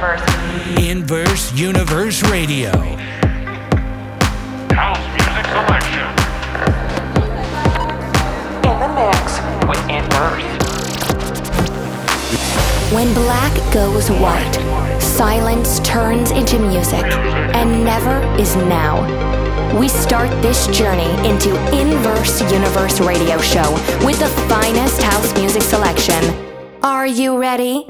Universe. Inverse Universe Radio. House music selection. In the mix with Inverse. When black goes white, silence turns into music, and never is now. We start this journey into Inverse Universe Radio Show with the finest house music selection. Are you ready?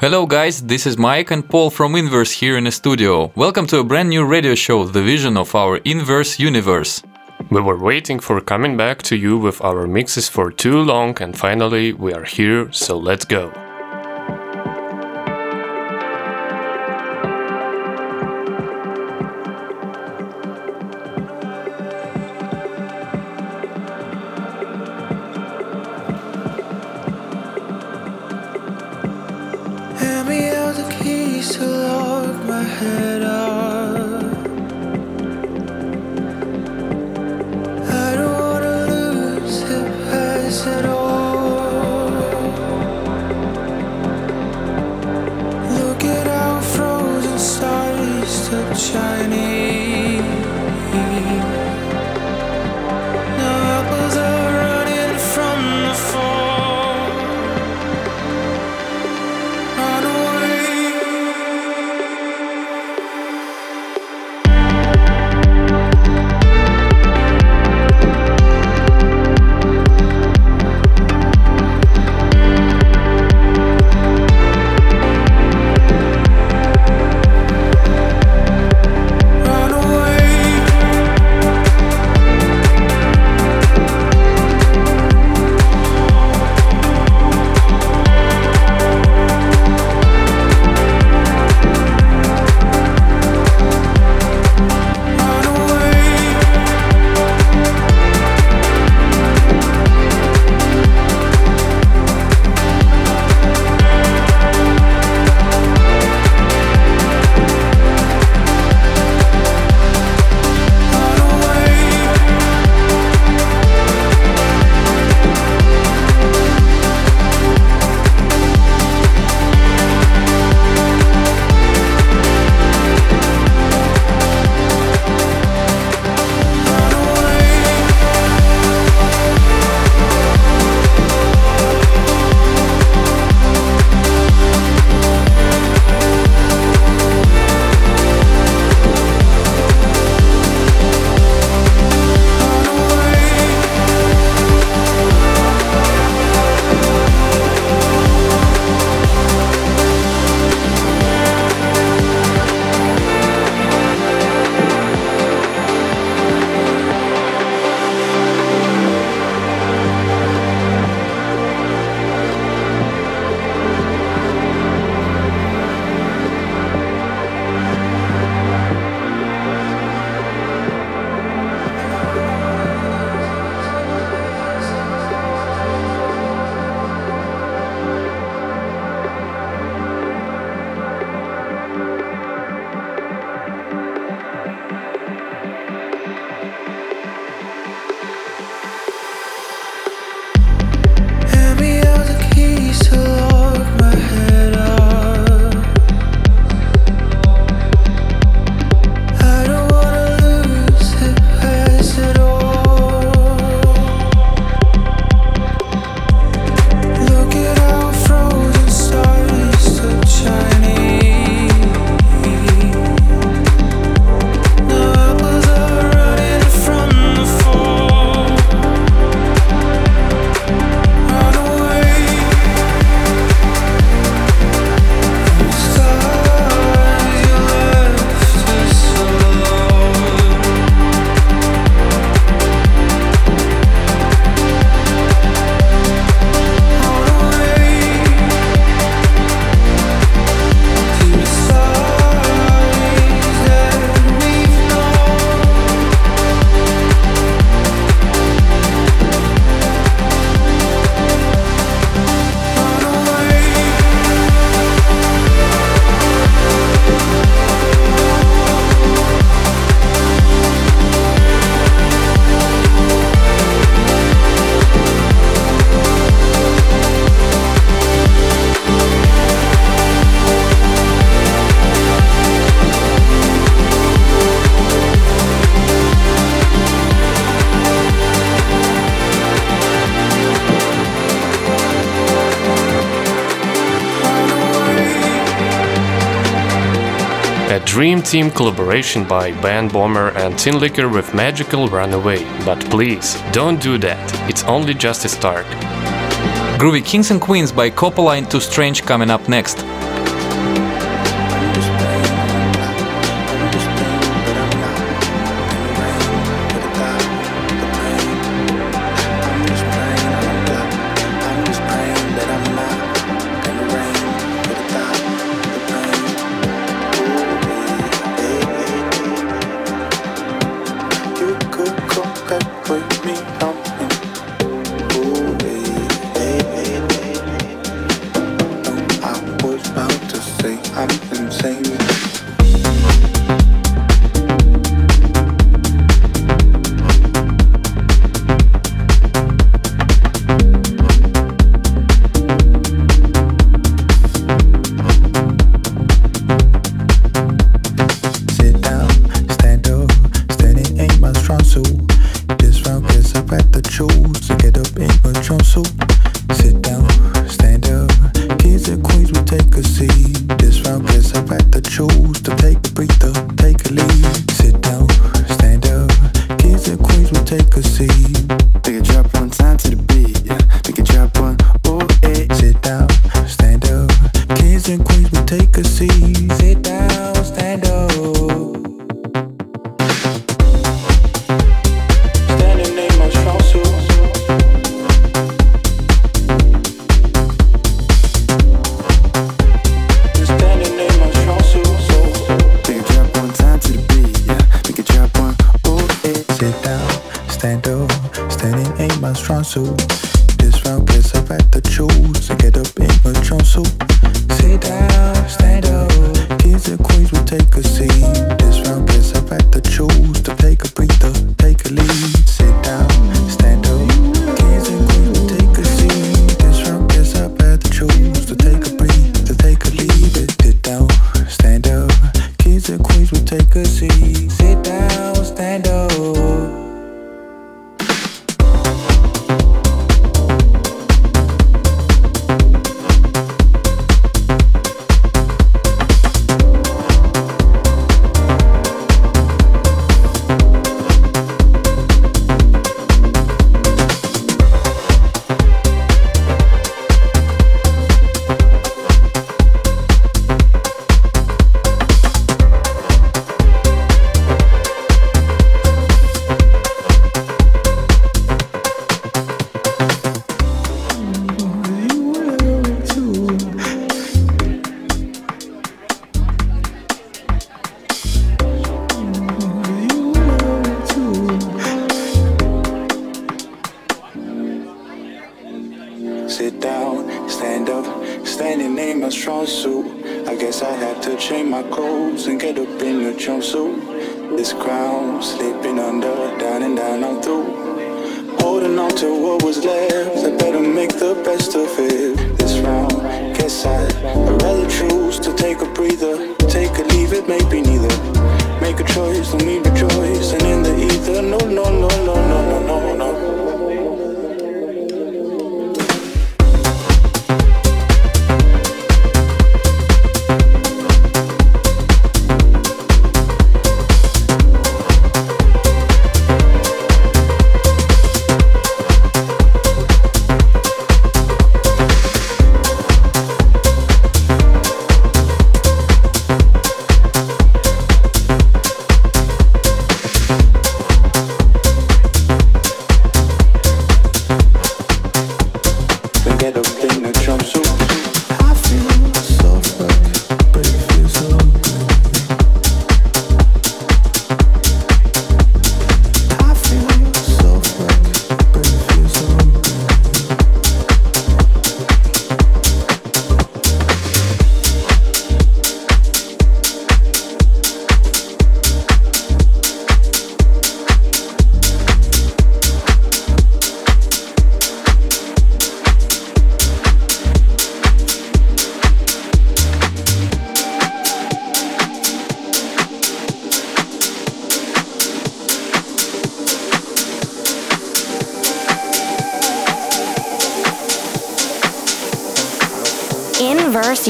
Hello guys, this is Mike and Paul from Inverse here in the studio. Welcome to a brand new radio show, the vision of our Inverse universe. We were waiting for coming back to you with our mixes for too long and finally we are here, so let's go. Dream team collaboration by Band Bomber and Tinlicker with Magical Runaway. But please, don't do that, it's only just a start. Groovy Kings and Queens by Coppola and Too Strange coming up next.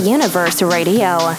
Universe Radio.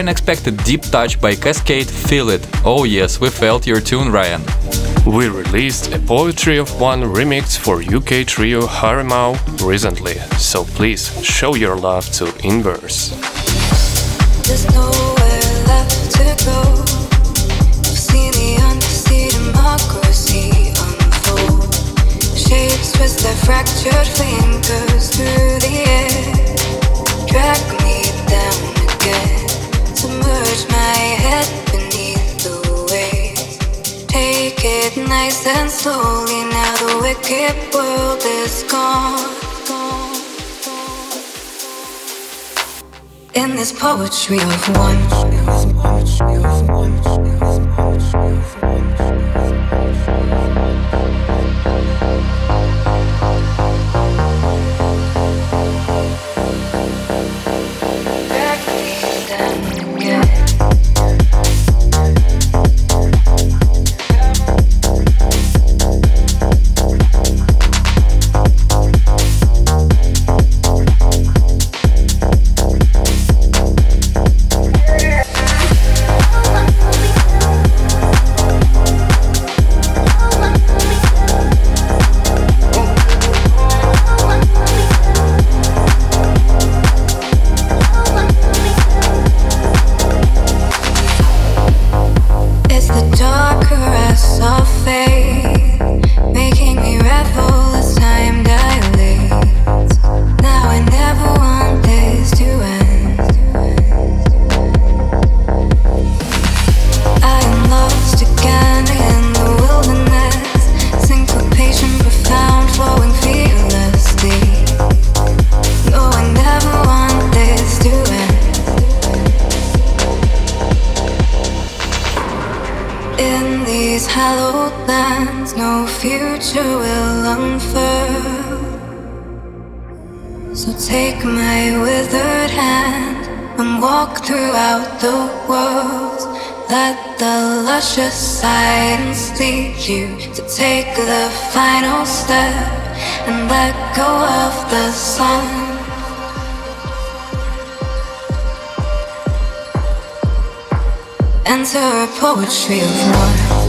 Very unexpected deep touch by Kaskade Feel It. Oh yes, we felt your tune, Ryan. We released a Poetry of One remix for UK trio Harimau recently, so please show your love to Inverse. There's nowhere left to go. I've seen the undersea democracy unfold. Shapes twist their fractured fingers through the air. Drag me down again. Submerge my head beneath the waves. Take it nice and slowly. Now the wicked world is gone. In this poetry of one. You to take the final step and let go of the sun. Enter a poetry of one.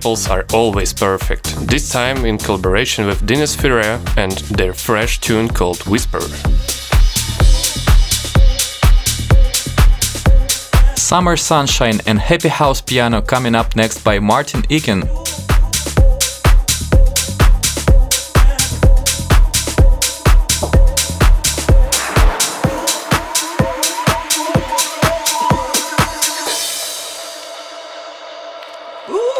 Disciples are always perfect, this time in collaboration with Dinas Firea and their fresh tune called Whisper. Summer Sunshine and Happy House Piano coming up next by Martin Ikin. you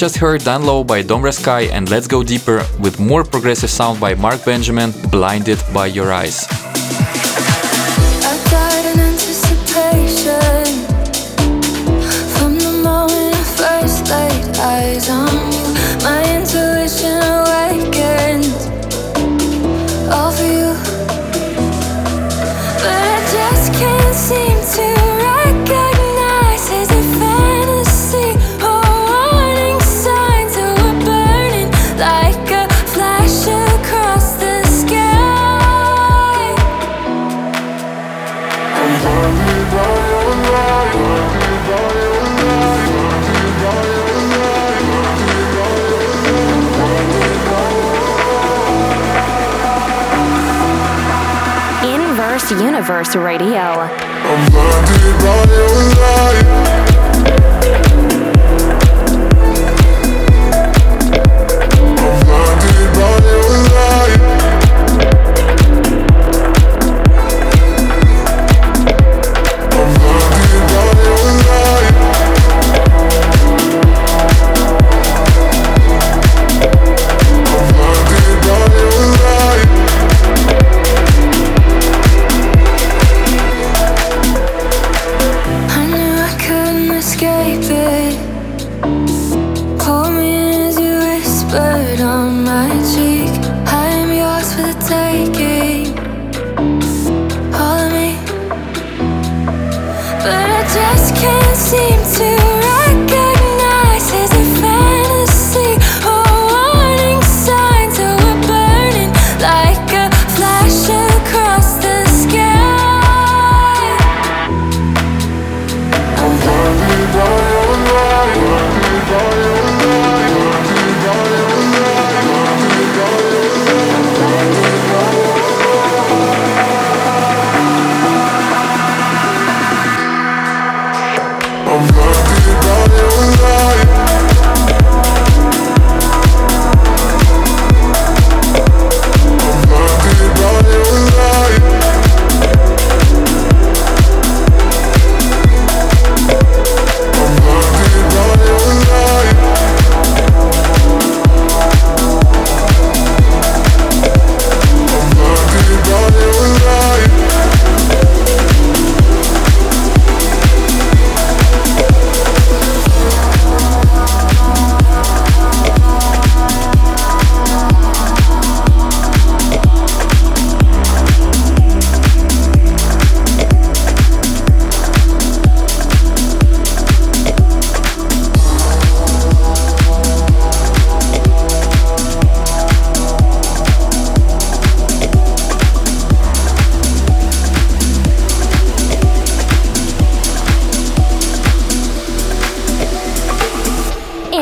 just heard Down Low by Dombresky and Let's Go Deeper with more progressive sound by Mark Benjamin, Blinded by Your Eyes. Universe Radio.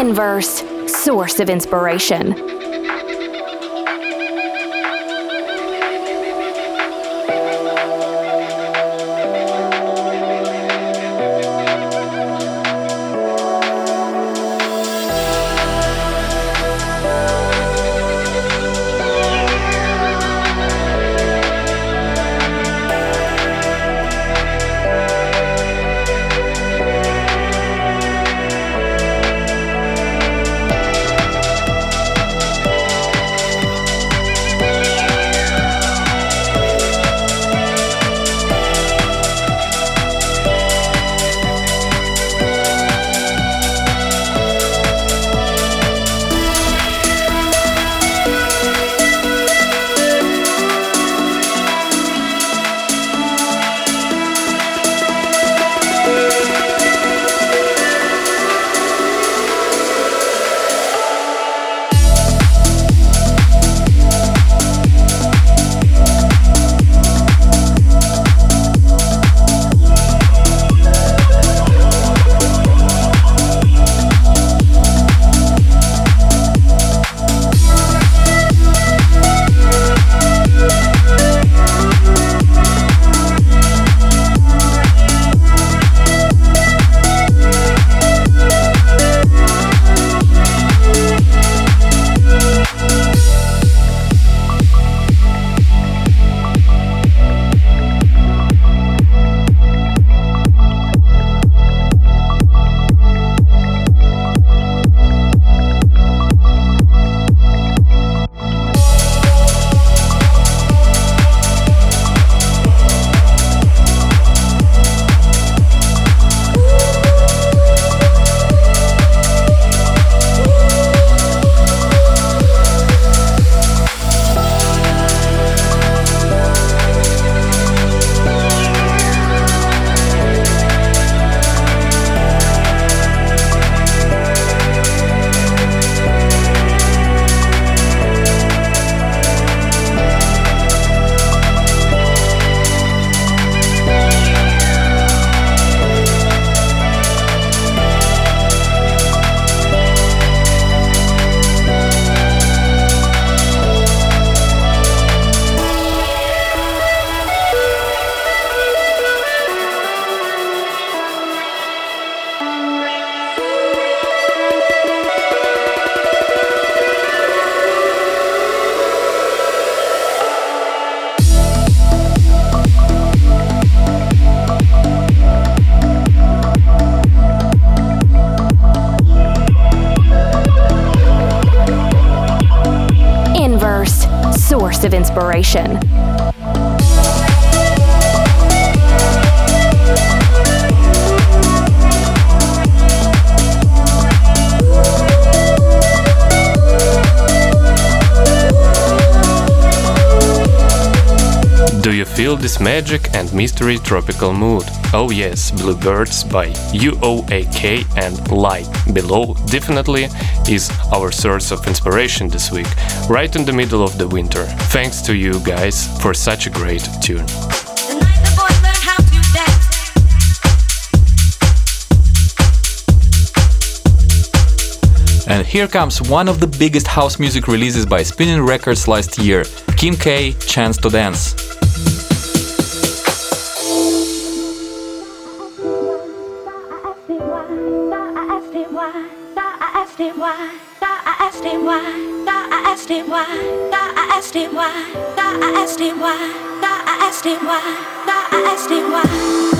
Inverse, source of inspiration. Inspiration. Do you feel this magic and mystery tropical mood? Oh yes, Bluebirds by UOAK and Light Below definitely is our source of inspiration this week, right in the middle of the winter. Thanks to you guys for such a great tune. And here comes one of the biggest house music releases by Spinnin' Records last year Kim K, Chance to Dance. Asked him why. I asked him why. I asked him why.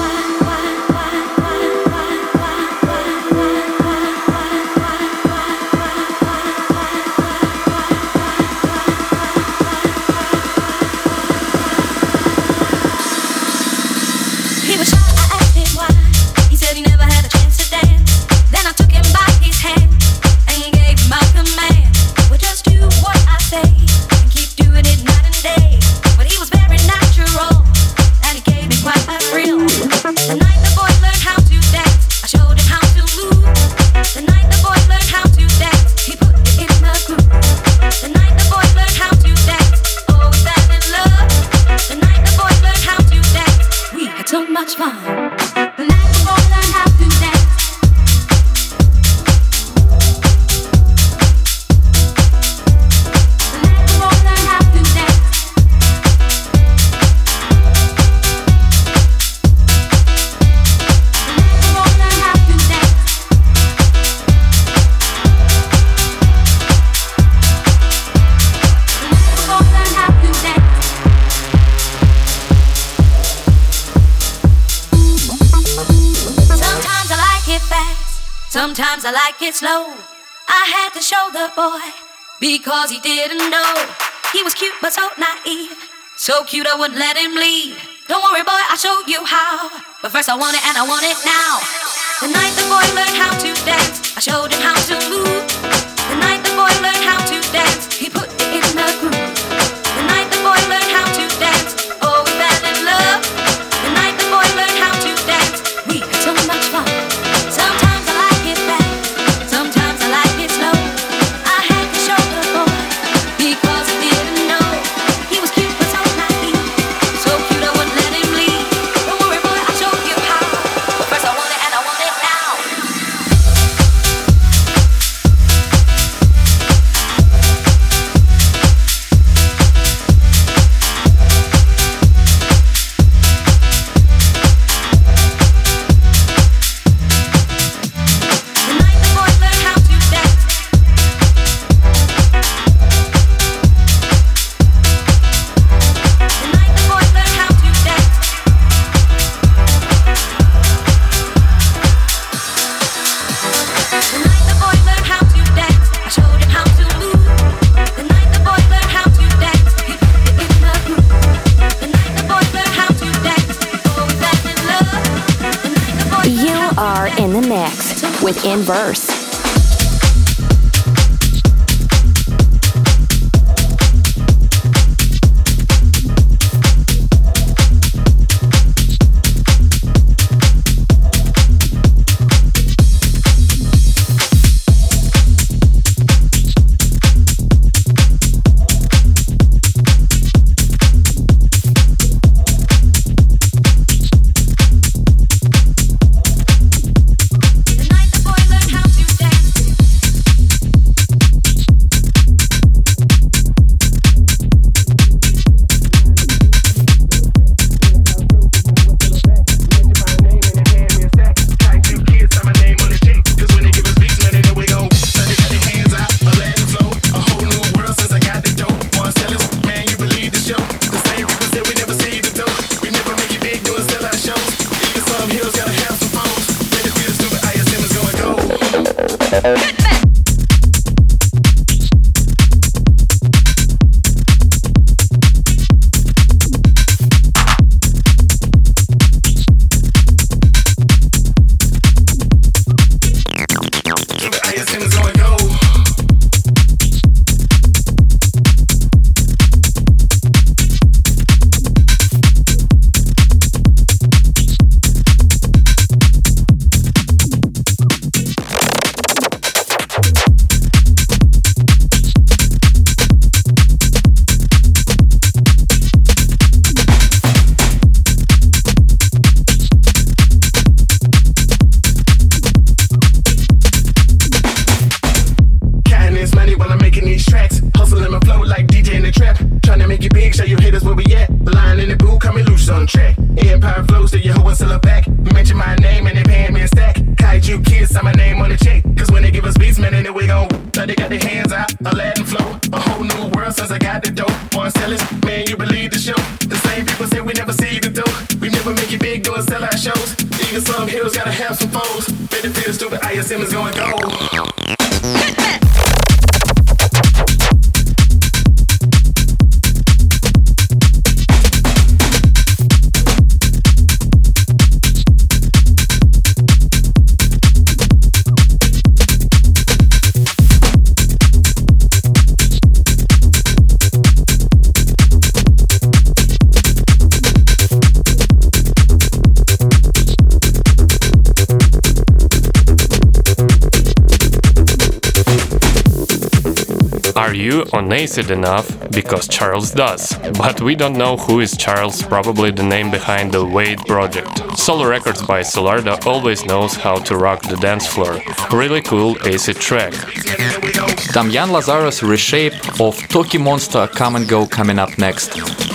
flow. I had to show the boy because he didn't know. He was cute but so naive. So cute I wouldn't let him leave. Don't worry, boy, I'll show you how. But first I want it and I want it now. The night the boy learned how to dance, I showed him how to move. The night the boy learned how to dance. on acid enough because Charles does. But we don't know who is Charles, probably the name behind the Wade project. Solo Records by Solarda always knows how to rock the dance floor. Really cool acid track. Damian Lazarus reshape of Toki Monster Come and Go coming up next.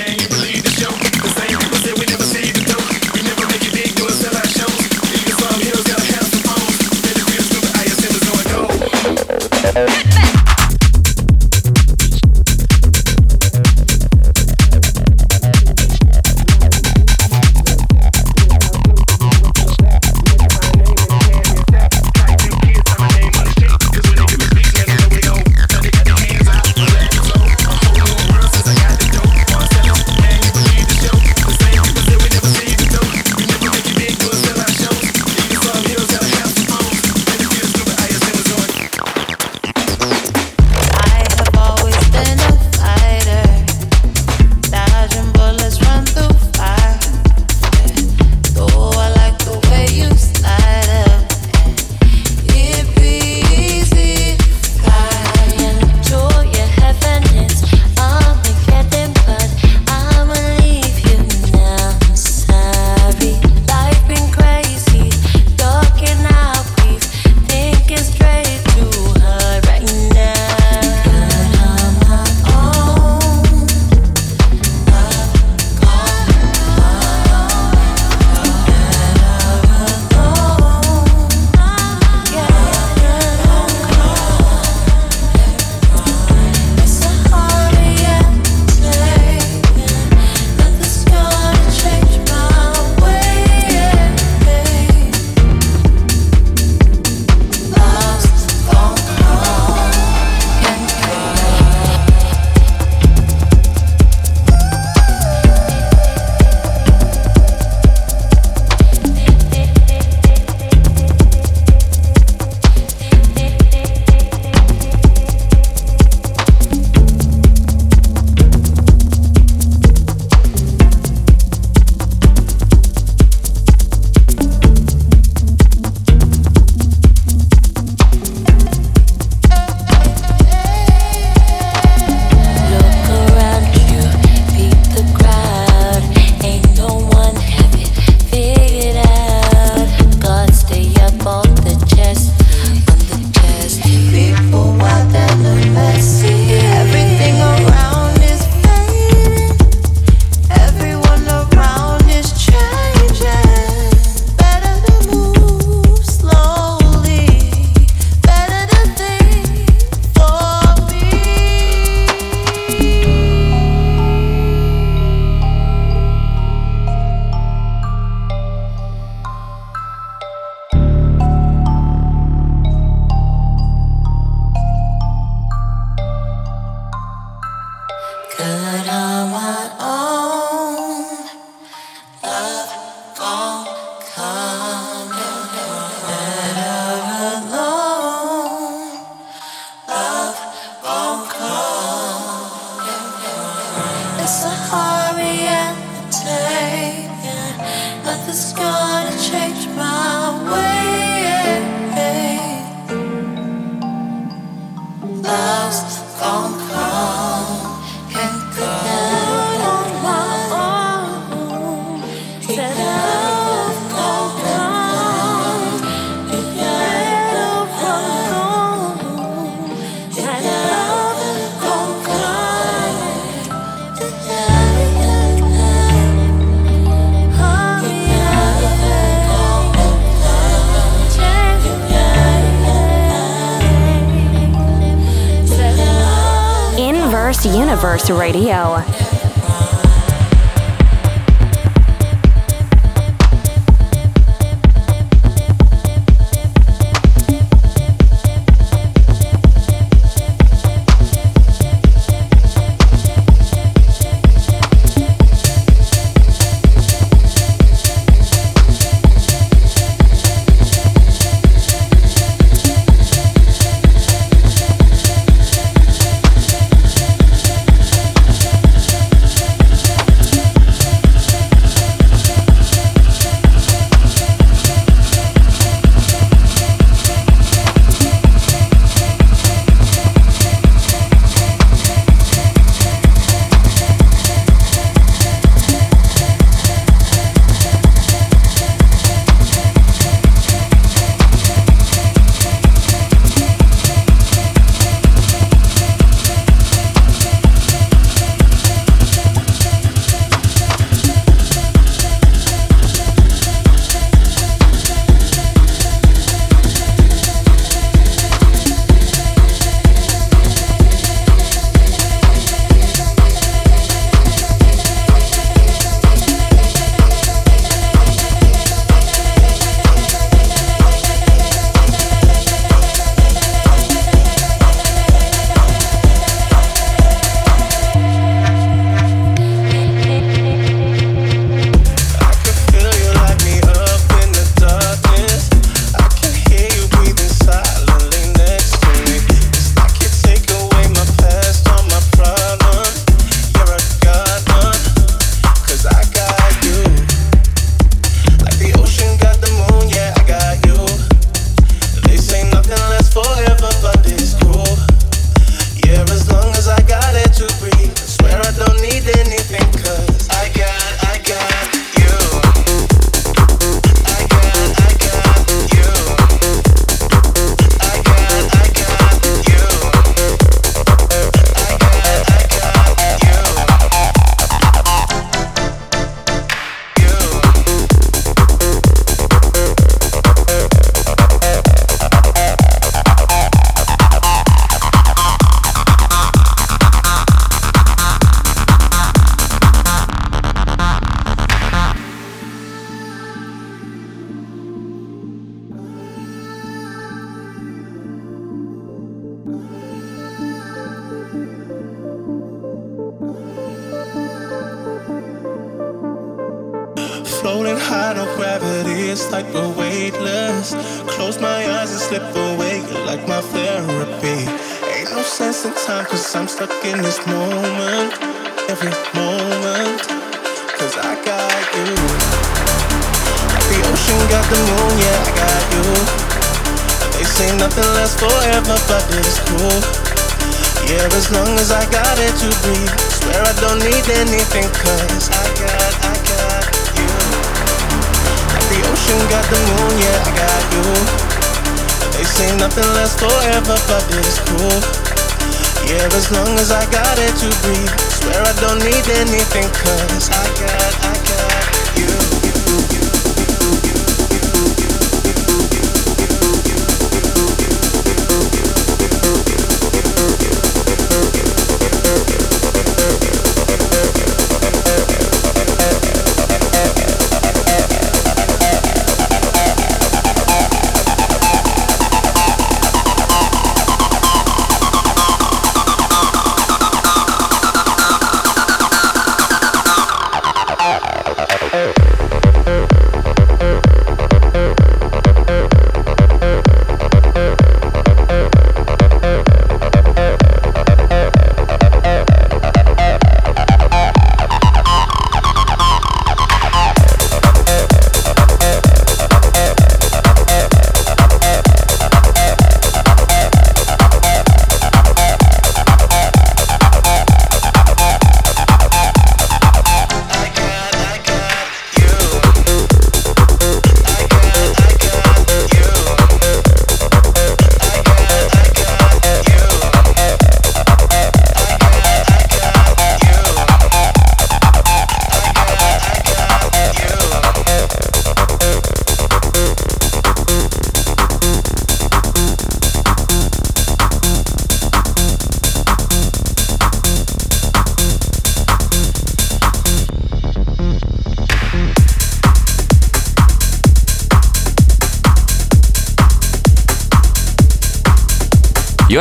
Could I want? Radio. high, no gravity, it's like we're weightless. Close my eyes and slip away, you're like my therapy. Ain't no sense in time, cause I'm stuck in this moment, every moment. Cause I got you. The ocean got the moon, yeah, I got you. They say nothing lasts forever, but it's cool. Yeah, as long as I got it to breathe. Swear I don't need anything, cause I got ocean, got the moon, yeah, I got you. They say nothing lasts forever, but it's cool. Yeah, as long as I got it to breathe. Swear I don't need anything, cause I got, I got you. you, you.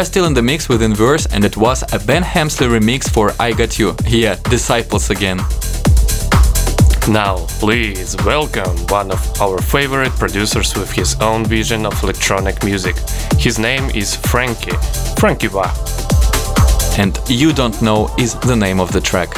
Are still in the mix with Inverse, and it was a Ben Hemsley remix for I Got You. Yeah, Disciples again. Now, please welcome one of our favorite producers with his own vision of electronic music. His name is Frankie, Frankie Wah. And You Don't Know is the name of the track.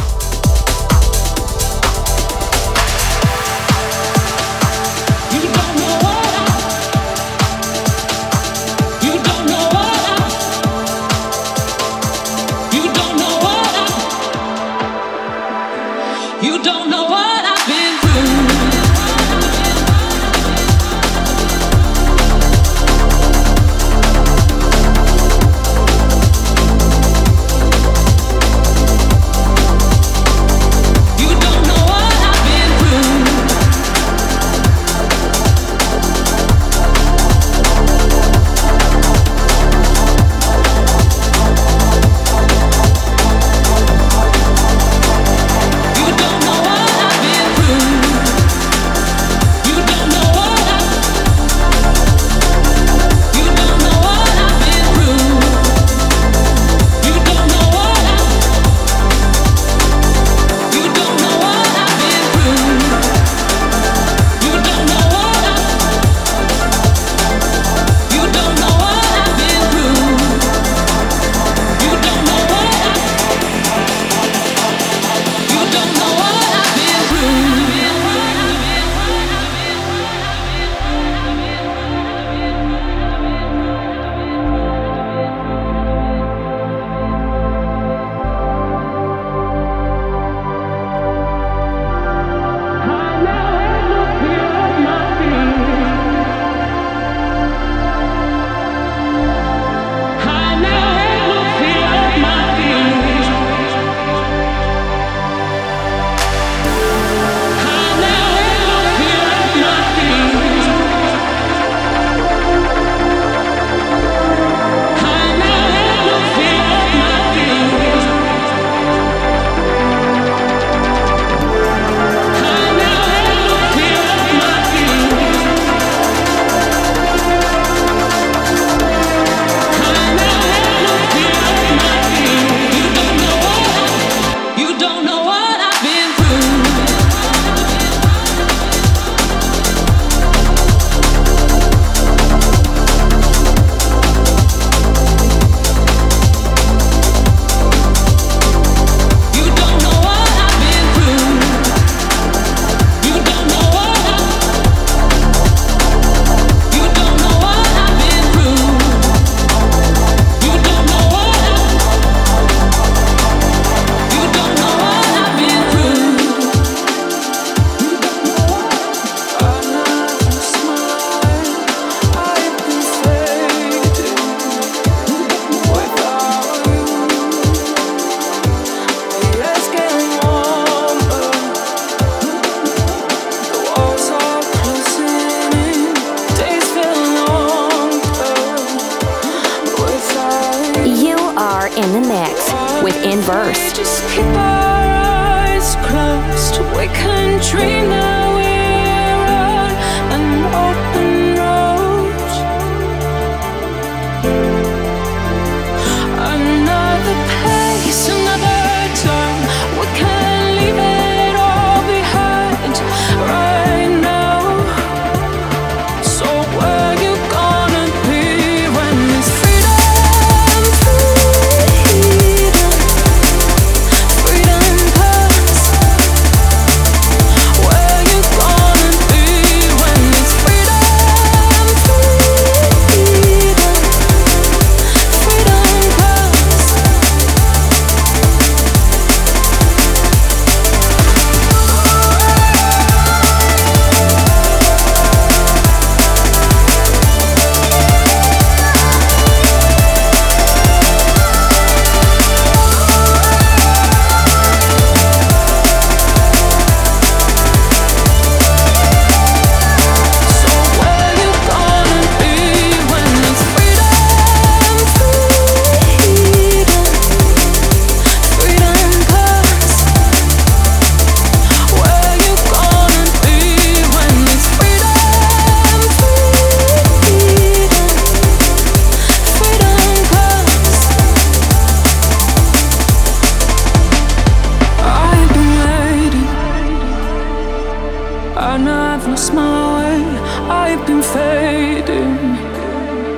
fading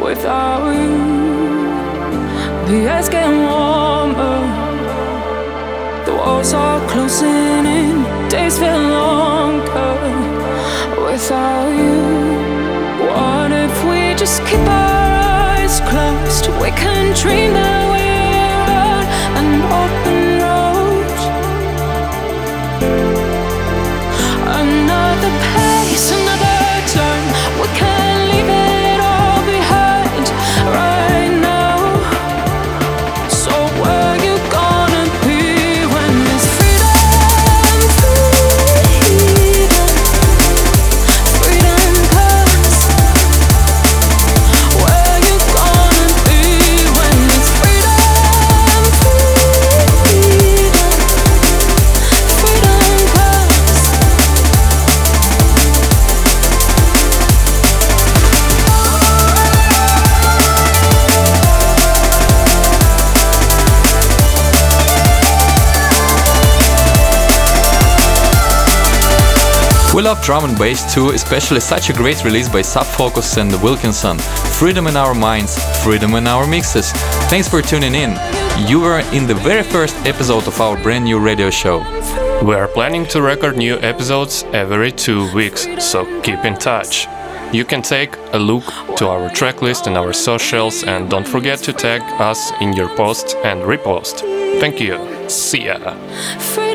without you. The air's getting warmer, the walls are closing in. Days feel longer without you. What if we just keep our eyes closed? We can dream. Of drum and bass too, especially such a great release by Sub Focus and Wilkinson. Freedom in our minds, freedom in our mixes. Thanks for tuning in. You were in the very first episode of our brand new radio show. We are planning to record new episodes every two weeks, so keep in touch. You can take a look to our tracklist and our socials and don't forget to tag us in your post and repost. Thank you. See ya.